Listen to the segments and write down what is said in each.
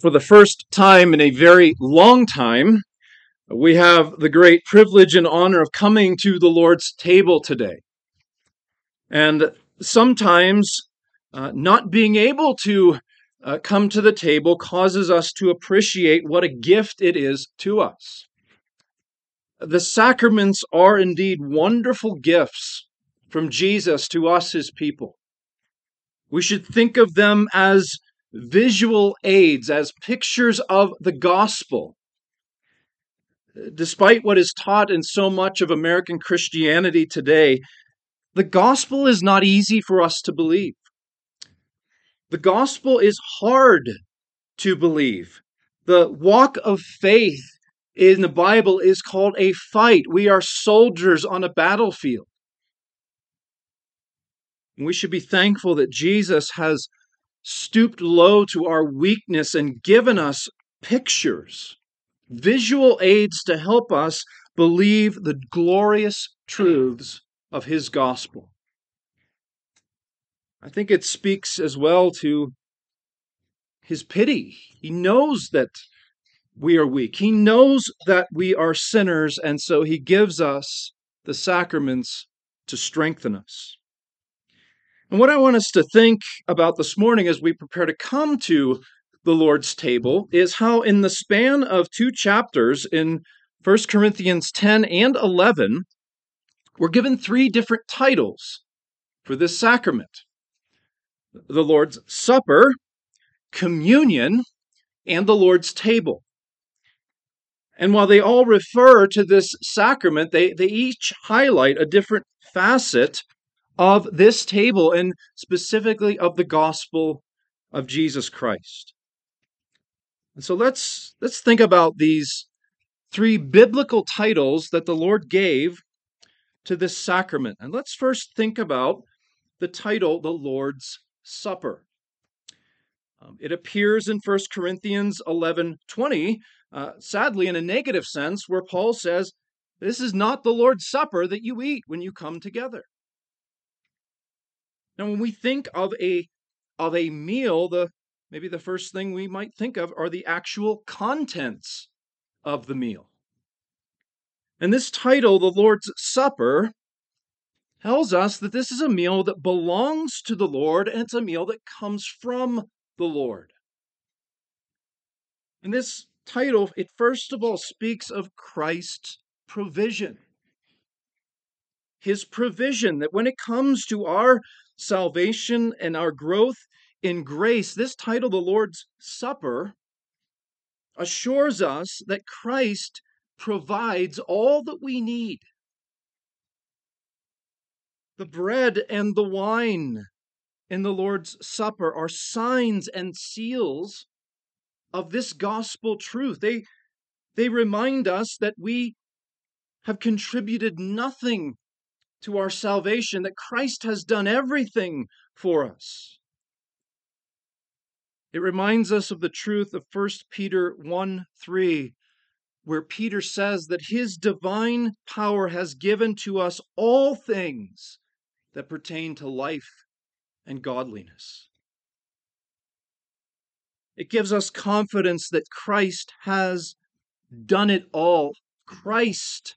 For the first time in a very long time, we have the great privilege and honor of coming to the Lord's table today. And sometimes uh, not being able to uh, come to the table causes us to appreciate what a gift it is to us. The sacraments are indeed wonderful gifts from Jesus to us, his people. We should think of them as visual aids, as pictures of the gospel. Despite what is taught in so much of American Christianity today, the gospel is not easy for us to believe. The gospel is hard to believe. The walk of faith in the Bible is called a fight. We are soldiers on a battlefield. And We should be thankful that Jesus has stooped low to our weakness and given us pictures, visual aids to help us believe the glorious truths of his gospel. I think it speaks as well to his pity. He knows that we are weak, he knows that we are sinners, and so he gives us the sacraments to strengthen us. And what I want us to think about this morning as we prepare to come to the Lord's table is how, in the span of two chapters in 1 Corinthians 10 and 11, we're given three different titles for this sacrament the Lord's Supper, Communion, and the Lord's table. And while they all refer to this sacrament, they, they each highlight a different facet of this table and specifically of the gospel of Jesus Christ. And so let's let's think about these three biblical titles that the Lord gave to this sacrament. And let's first think about the title the Lord's Supper. Um, it appears in 1 Corinthians 11 20, uh, sadly, in a negative sense, where Paul says, This is not the Lord's Supper that you eat when you come together. Now, when we think of a of a meal, the maybe the first thing we might think of are the actual contents of the meal. And this title, the Lord's Supper, tells us that this is a meal that belongs to the Lord and it's a meal that comes from the Lord. And this title, it first of all speaks of Christ's provision. His provision that when it comes to our salvation and our growth in grace, this title, the Lord's Supper, assures us that Christ provides all that we need. The bread and the wine in the Lord's Supper are signs and seals of this gospel truth. They, they remind us that we have contributed nothing to our salvation, that Christ has done everything for us. It reminds us of the truth of 1 Peter 1 3, where Peter says that his divine power has given to us all things that pertain to life and godliness. It gives us confidence that Christ has done it all. Christ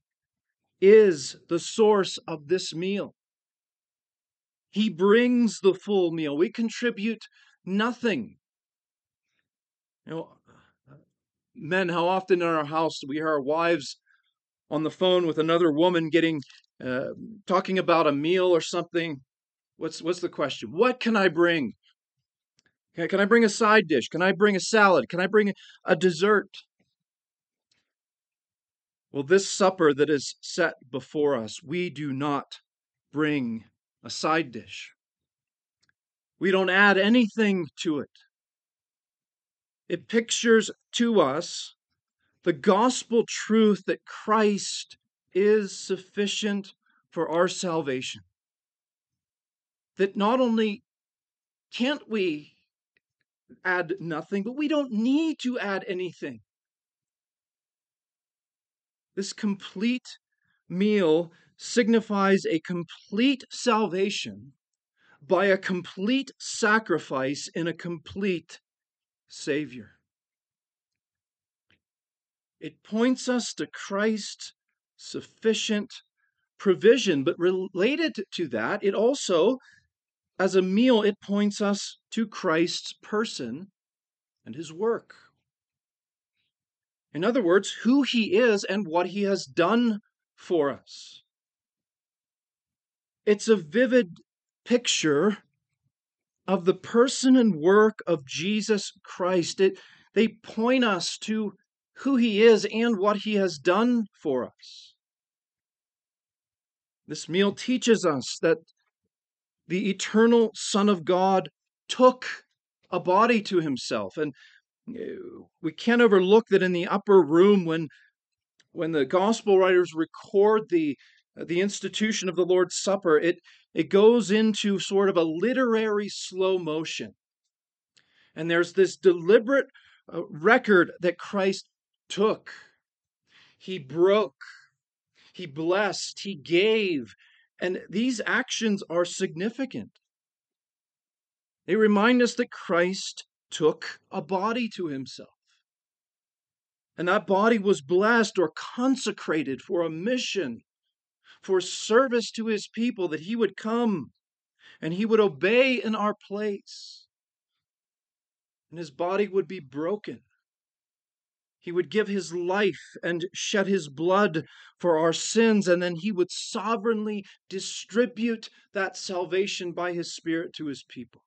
is the source of this meal. He brings the full meal. We contribute nothing. You know, men, how often in our house do we hear our wives on the phone with another woman getting uh, talking about a meal or something? What's what's the question? What can I bring? Can I bring a side dish? Can I bring a salad? Can I bring a dessert? Well, this supper that is set before us, we do not bring a side dish. We don't add anything to it. It pictures to us the gospel truth that Christ is sufficient for our salvation. That not only can't we add nothing, but we don't need to add anything. This complete meal signifies a complete salvation by a complete sacrifice in a complete Savior. It points us to Christ's sufficient provision, but related to that, it also, as a meal, it points us to Christ's person and his work. In other words, who he is and what he has done for us. It's a vivid picture of the person and work of Jesus Christ. It, they point us to who he is and what he has done for us. This meal teaches us that the eternal Son of God took a body to himself. And we can't overlook that in the upper room, when, when the gospel writers record the, the institution of the Lord's Supper, it, it goes into sort of a literary slow motion. And there's this deliberate uh, record that Christ took. He broke, he blessed, he gave. And these actions are significant. They remind us that Christ took a body to himself. And that body was blessed or consecrated for a mission for service to his people, that he would come and he would obey in our place. And his body would be broken. He would give his life and shed his blood for our sins, and then he would sovereignly distribute that salvation by his Spirit to his people.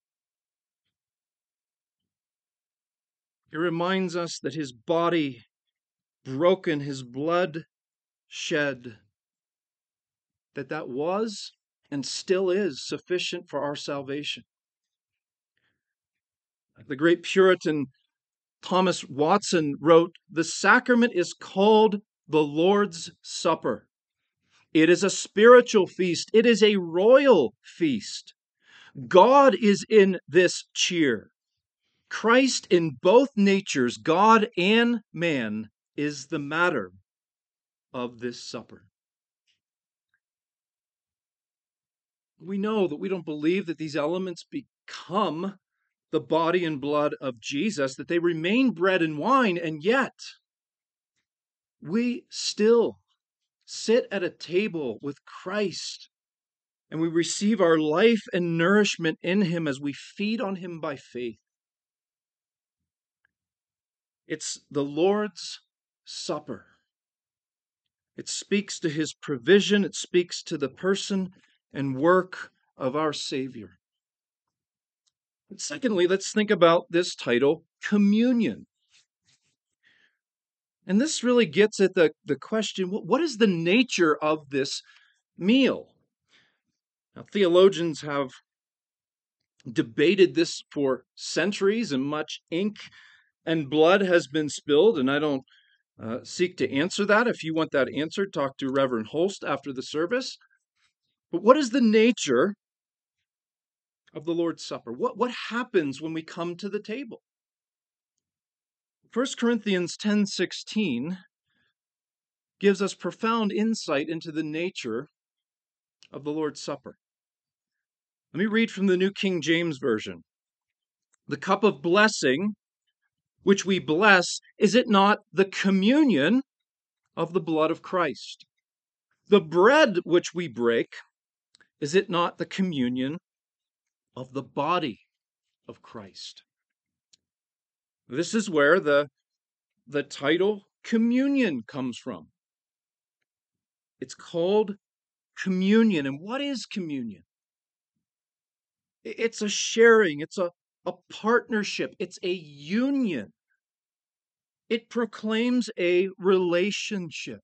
It reminds us that his body broken, his blood shed, that that was and still is sufficient for our salvation. The great Puritan Thomas Watson wrote The sacrament is called the Lord's Supper. It is a spiritual feast, it is a royal feast. God is in this cheer. Christ in both natures, God and man, is the matter of this supper. we know that we don't believe that these elements become the body and blood of Jesus, that they remain bread and wine, and yet we still sit at a table with Christ and we receive our life and nourishment in Him as we feed on Him by faith. It's the Lord's Supper. It speaks to His provision, it speaks to the person and work of our Savior. But secondly, let's think about this title, communion. And this really gets at the, the question what is the nature of this meal? Now, theologians have debated this for centuries, and much ink and blood has been spilled, and I don't uh, seek to answer that. If you want that answered, talk to Reverend Holst after the service. But what is the nature of the Lord's Supper? What, what happens when we come to the table? 1 Corinthians 10:16 gives us profound insight into the nature of the Lord's Supper. Let me read from the New King James Version. The cup of blessing which we bless, is it not the communion of the blood of Christ? The bread which we break, is it not the communion of the body of Christ? This is where the, the title communion comes from. It's called communion. And what is communion? It's a sharing, it's a, a partnership, it's a union. It proclaims a relationship.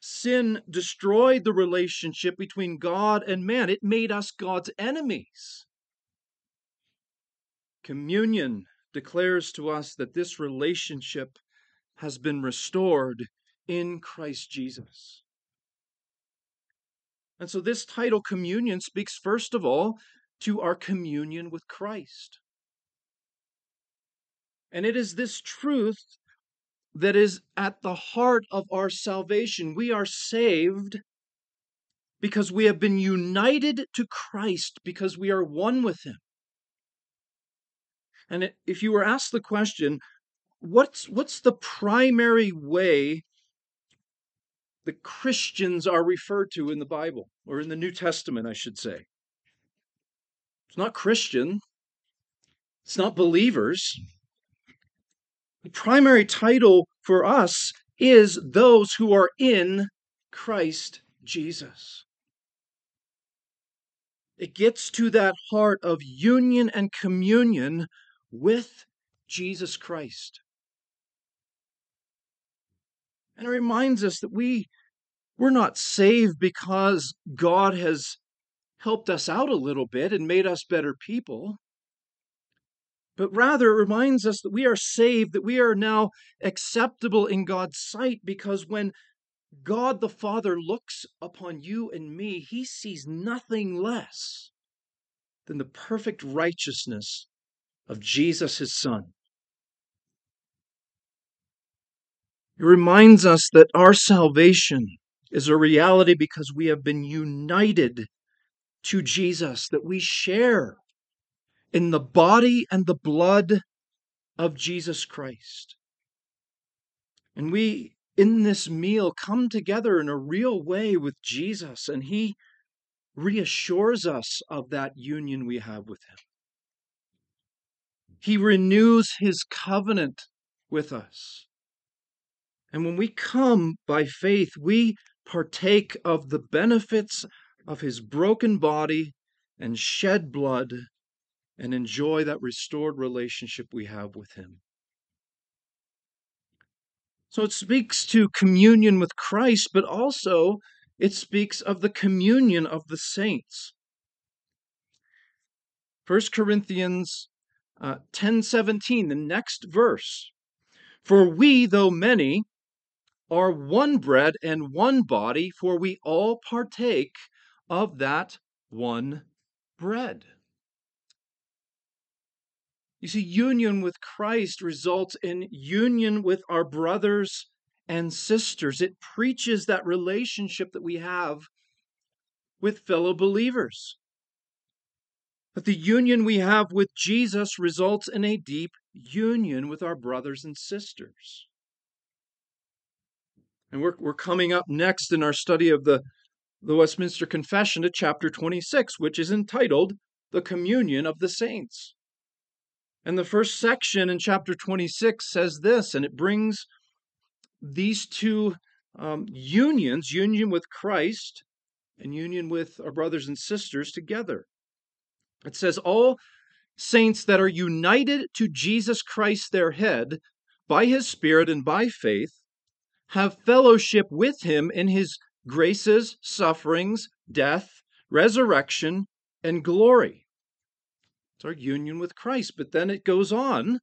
Sin destroyed the relationship between God and man, it made us God's enemies. Communion declares to us that this relationship has been restored in Christ Jesus. And so, this title, communion, speaks first of all to our communion with Christ. And it is this truth that is at the heart of our salvation. We are saved because we have been united to Christ, because we are one with Him. And if you were asked the question, what's what's the primary way the Christians are referred to in the Bible or in the New Testament, I should say? It's not Christian. It's not believers. Primary title for us is those who are in Christ Jesus. It gets to that heart of union and communion with Jesus Christ. And it reminds us that we, we're not saved because God has helped us out a little bit and made us better people. But rather, it reminds us that we are saved, that we are now acceptable in God's sight, because when God the Father looks upon you and me, he sees nothing less than the perfect righteousness of Jesus, his Son. It reminds us that our salvation is a reality because we have been united to Jesus, that we share in the body and the blood of Jesus Christ. And we, in this meal, come together in a real way with Jesus, and He reassures us of that union we have with Him. He renews His covenant with us. And when we come by faith, we partake of the benefits of his broken body and shed blood and enjoy that restored relationship we have with him. So it speaks to communion with Christ, but also it speaks of the communion of the saints. 1 Corinthians uh, 10:17, the next verse. For we, though many, are one bread and one body, for we all partake of that one bread. You see, union with Christ results in union with our brothers and sisters. It preaches that relationship that we have with fellow believers. But the union we have with Jesus results in a deep union with our brothers and sisters. And we're, we're coming up next in our study of the, the Westminster Confession to chapter 26, which is entitled The Communion of the Saints. And the first section in chapter 26 says this, and it brings these two um, unions, union with Christ and union with our brothers and sisters, together. It says, All saints that are united to Jesus Christ, their head, by his Spirit and by faith, have fellowship with him in his graces, sufferings, death, resurrection, and glory. It's our union with Christ. But then it goes on,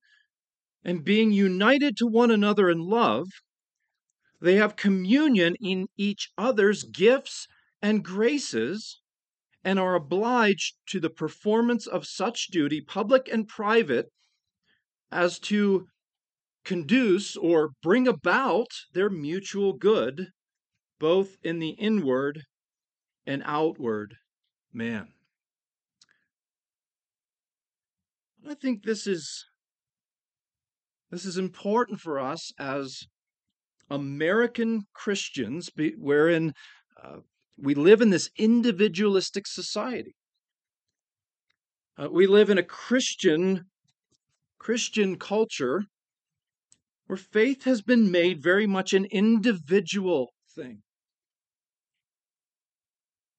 and being united to one another in love, they have communion in each other's gifts and graces, and are obliged to the performance of such duty, public and private, as to conduce or bring about their mutual good, both in the inward and outward man. I think this is this is important for us as American Christians, wherein uh, we live in this individualistic society. Uh, we live in a Christian Christian culture where faith has been made very much an individual thing.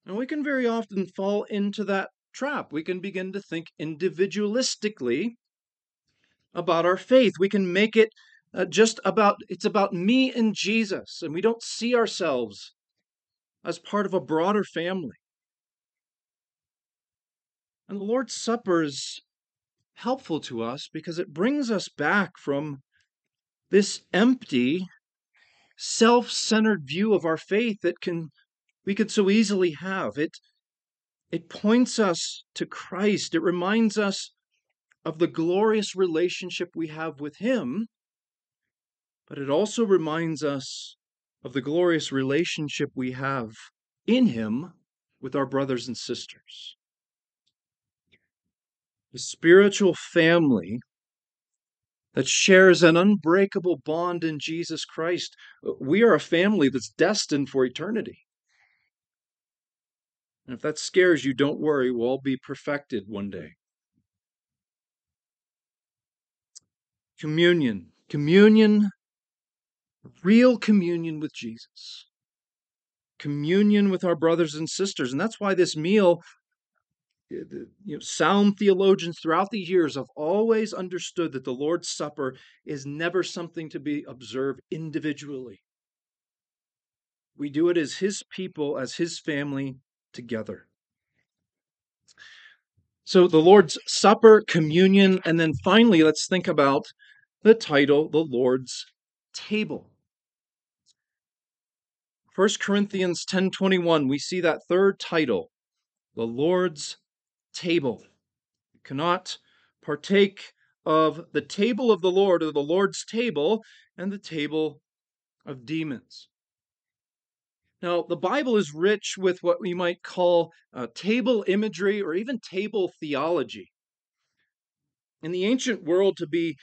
And we can very often fall into that trap. We can begin to think individualistically about our faith. We can make it uh, just about, it's about me and Jesus, and we don't see ourselves as part of a broader family. And the Lord's Supper is helpful to us because it brings us back from this empty, self centered view of our faith that can we could so easily have. It, it points us to Christ. It reminds us of the glorious relationship we have with Him, but it also reminds us of the glorious relationship we have in Him with our brothers and sisters. The spiritual family that shares an unbreakable bond in Jesus Christ. Uh, we are a family that's destined for eternity. And if that scares you, don't worry, we'll all be perfected one day. Communion. Communion, real communion with Jesus. Communion with our brothers and sisters. And that's why this meal eh, you know, sound theologians throughout the years have always understood that the Lord's Supper is never something to be observed individually. We do it as His people, as His family together. So the Lord's Supper, communion, and then finally, let's think about the title, the Lord's Table. 1 Corinthians 10:21 we see that third title the Lord's table. You cannot partake of the table of the Lord or the Lord's table and the table of demons. Now, the Bible is rich with what we might call uh, table imagery or even table theology. In the ancient world, to be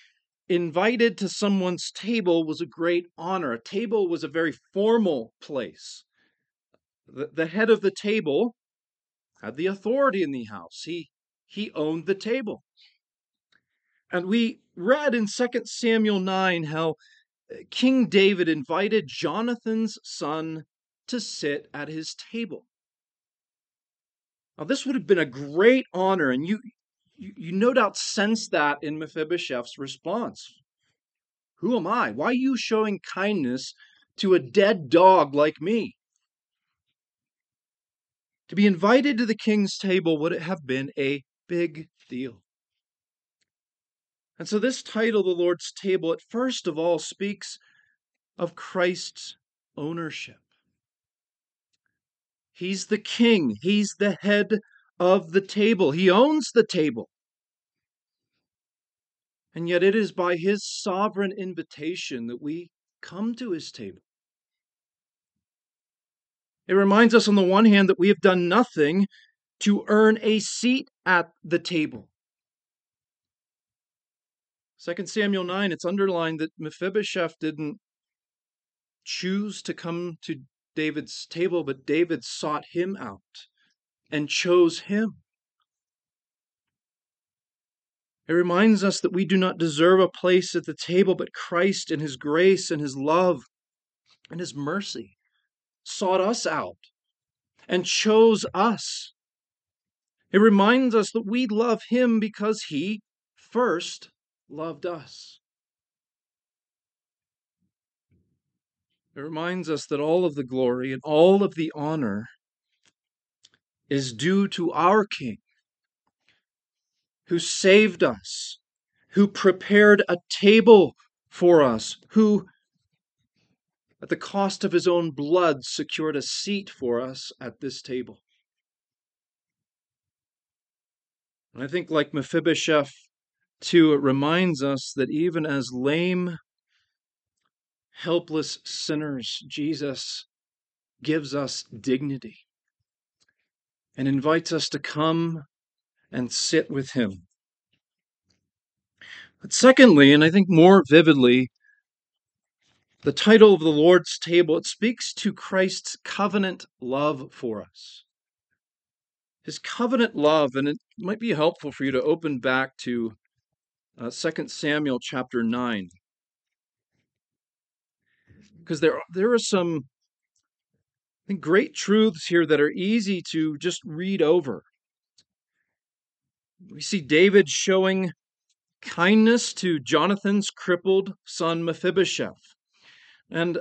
invited to someone's table was a great honor. A table was a very formal place. The, the head of the table had the authority in the house. He he owned the table. And we read in 2 Samuel 9 how uh, King David invited Jonathan's son to sit at his table. Now, this would have been a great honor, and you, you, you no doubt sense that in Mephibosheth's response. Who am I? Why are you showing kindness to a dead dog like me? To be invited to the king's table would have been a big deal. And so, this title, the Lord's table, it first of all speaks of Christ's ownership. He's the king, he's the head of the table, he owns the table. And yet, it is by his sovereign invitation that we come to his table. It reminds us, on the one hand, that we have done nothing to earn a seat at the table. 2 Samuel 9, it's underlined that Mephibosheth didn't choose to come to David's table, but David sought him out and chose him. It reminds us that we do not deserve a place at the table, but Christ, in his grace and his love and his mercy, sought us out and chose us. It reminds us that we love him because he first loved us. It reminds us that all of the glory and all of the honor is due to our King who saved us, who prepared a table for us, who at the cost of his own blood, secured a seat for us at this table. And I think, like Mephibosheth, too, it reminds us that even as lame, helpless sinners, Jesus gives us dignity and invites us to come and sit with him. But secondly, and I think more vividly, the title of the Lord's table, it speaks to Christ's covenant love for us. His covenant love, and it might be helpful for you to open back to uh, 2 Samuel chapter 9. Because there, there are some I think, great truths here that are easy to just read over. We see David showing kindness to Jonathan's crippled son Mephibosheth. And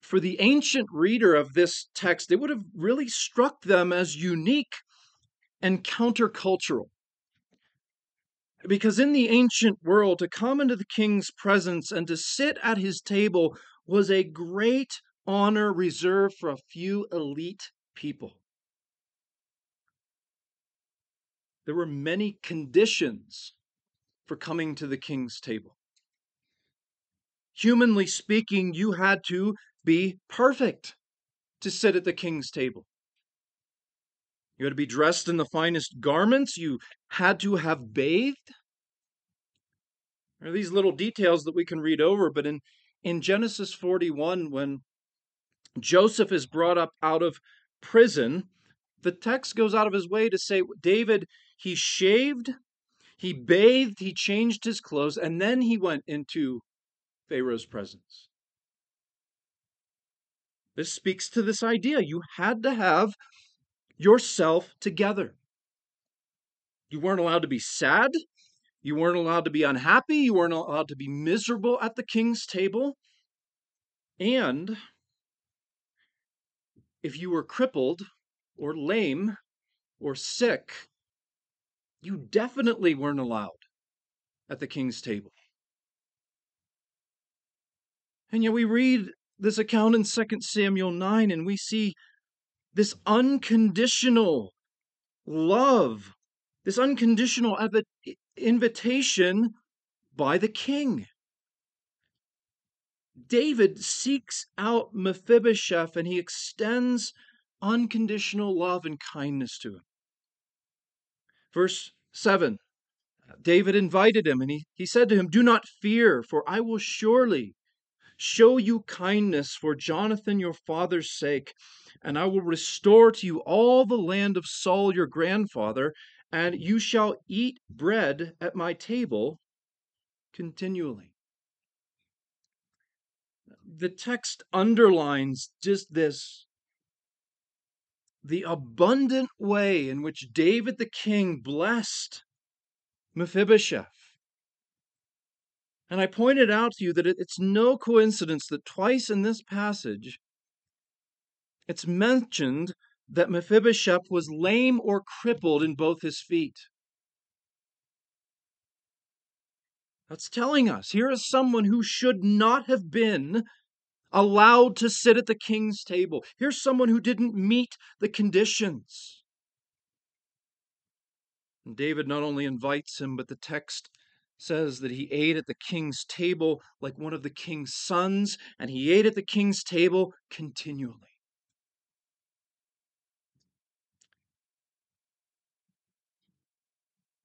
for the ancient reader of this text, it would have really struck them as unique and countercultural. Because in the ancient world, to come into the king's presence and to sit at his table was a great honor reserved for a few elite people. There were many conditions for coming to the king's table. Humanly speaking, you had to be perfect to sit at the king's table. You had to be dressed in the finest garments. You had to have bathed. There are these little details that we can read over, but in, in Genesis 41, when Joseph is brought up out of prison, the text goes out of his way to say David, he shaved, he bathed, he changed his clothes, and then he went into Pharaoh's presence. This speaks to this idea. You had to have yourself together. You weren't allowed to be sad. You weren't allowed to be unhappy. You weren't allowed to be miserable at the king's table. And if you were crippled or lame or sick, you definitely weren't allowed at the king's table. And yet we read this account in 2 Samuel 9 and we see this unconditional love, this unconditional invitation by the king. David seeks out Mephibosheth and he extends unconditional love and kindness to him. Verse 7 David invited him and he, he said to him, Do not fear, for I will surely show you kindness for Jonathan your father's sake, and I will restore to you all the land of Saul your grandfather, and you shall eat bread at my table continually. The text underlines just this the abundant way in which David the king blessed Mephibosheth. And I pointed out to you that it's no coincidence that twice in this passage it's mentioned that Mephibosheth was lame or crippled in both his feet. That's telling us here is someone who should not have been allowed to sit at the king's table. Here's someone who didn't meet the conditions. And David not only invites him, but the text says that he ate at the king's table like one of the king's sons, and he ate at the king's table continually.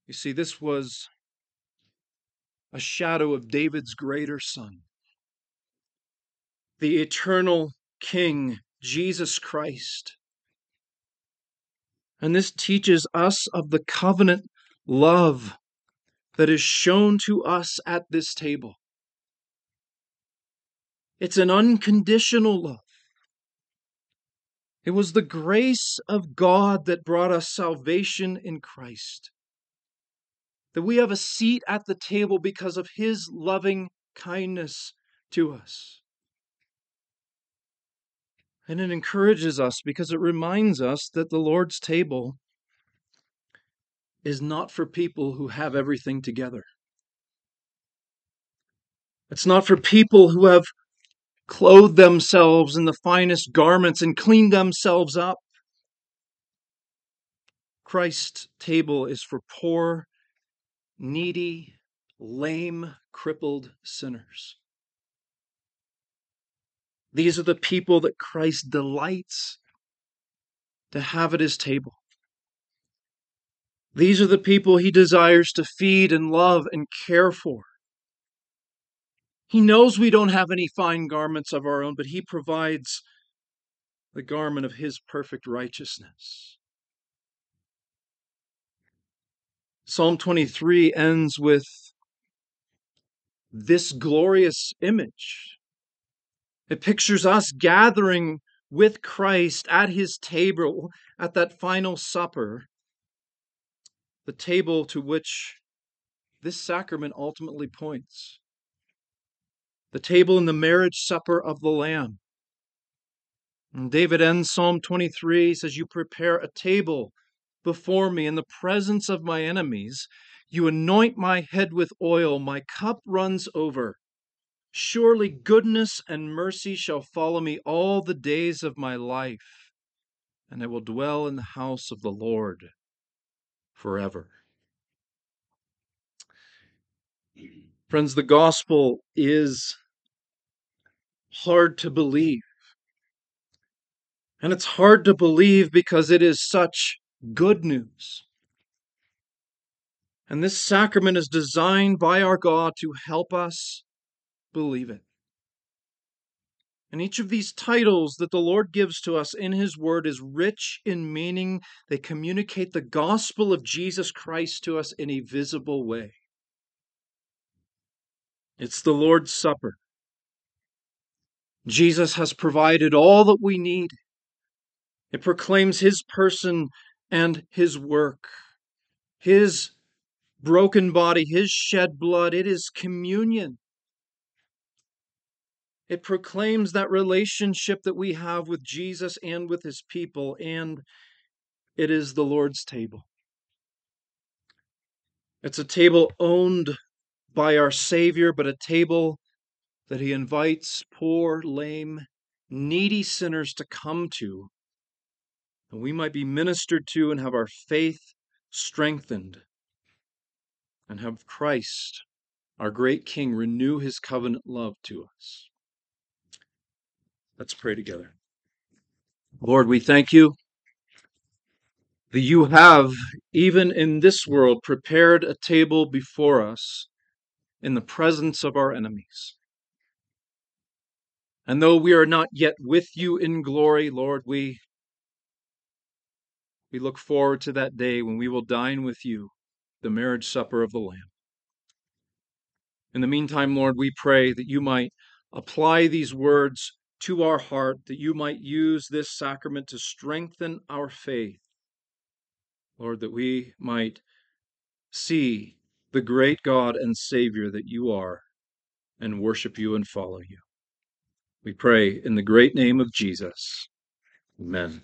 You see, this was a shadow of David's greater son the eternal King, Jesus Christ. And this teaches us of the covenant love that is shown to us at this table. It's an unconditional love. It was the grace of God that brought us salvation in Christ. That we have a seat at the table because of His loving kindness to us. And it encourages us because it reminds us that the Lord's table is not for people who have everything together. It's not for people who have clothed themselves in the finest garments and cleaned themselves up. Christ's table is for poor, needy, lame, crippled sinners. These are the people that Christ delights to have at his table. These are the people he desires to feed and love and care for. He knows we don't have any fine garments of our own, but he provides the garment of his perfect righteousness. Psalm 23 ends with this glorious image it pictures us gathering with Christ at his table at that final supper, the table to which this sacrament ultimately points. The table in the marriage supper of the Lamb. And David ends Psalm 23 says, You prepare a table before me in the presence of my enemies. You anoint my head with oil, my cup runs over. Surely goodness and mercy shall follow me all the days of my life, and I will dwell in the house of the Lord forever. Friends, the gospel is hard to believe. And it's hard to believe because it is such good news. And this sacrament is designed by our God to help us believe it. And each of these titles that the Lord gives to us in His Word is rich in meaning. They communicate the gospel of Jesus Christ to us in a visible way. It's the Lord's Supper. Jesus has provided all that we need. It proclaims His person and His work, His broken body, His shed blood. It is communion. It proclaims that relationship that we have with Jesus and with his people, and it is the Lord's table. It's a table owned by our Savior, but a table that he invites poor, lame, needy sinners to come to, that we might be ministered to and have our faith strengthened, and have Christ, our great King, renew his covenant love to us. Let's pray together. Lord, we thank you that you have, even in this world, prepared a table before us in the presence of our enemies. And though we are not yet with you in glory, Lord, we, we look forward to that day when we will dine with you, the marriage supper of the Lamb. In the meantime, Lord, we pray that you might apply these words to our heart that you might use this sacrament to strengthen our faith. Lord, that we might see the great God and Savior that you are and worship you and follow you. We pray in the great name of Jesus. Amen.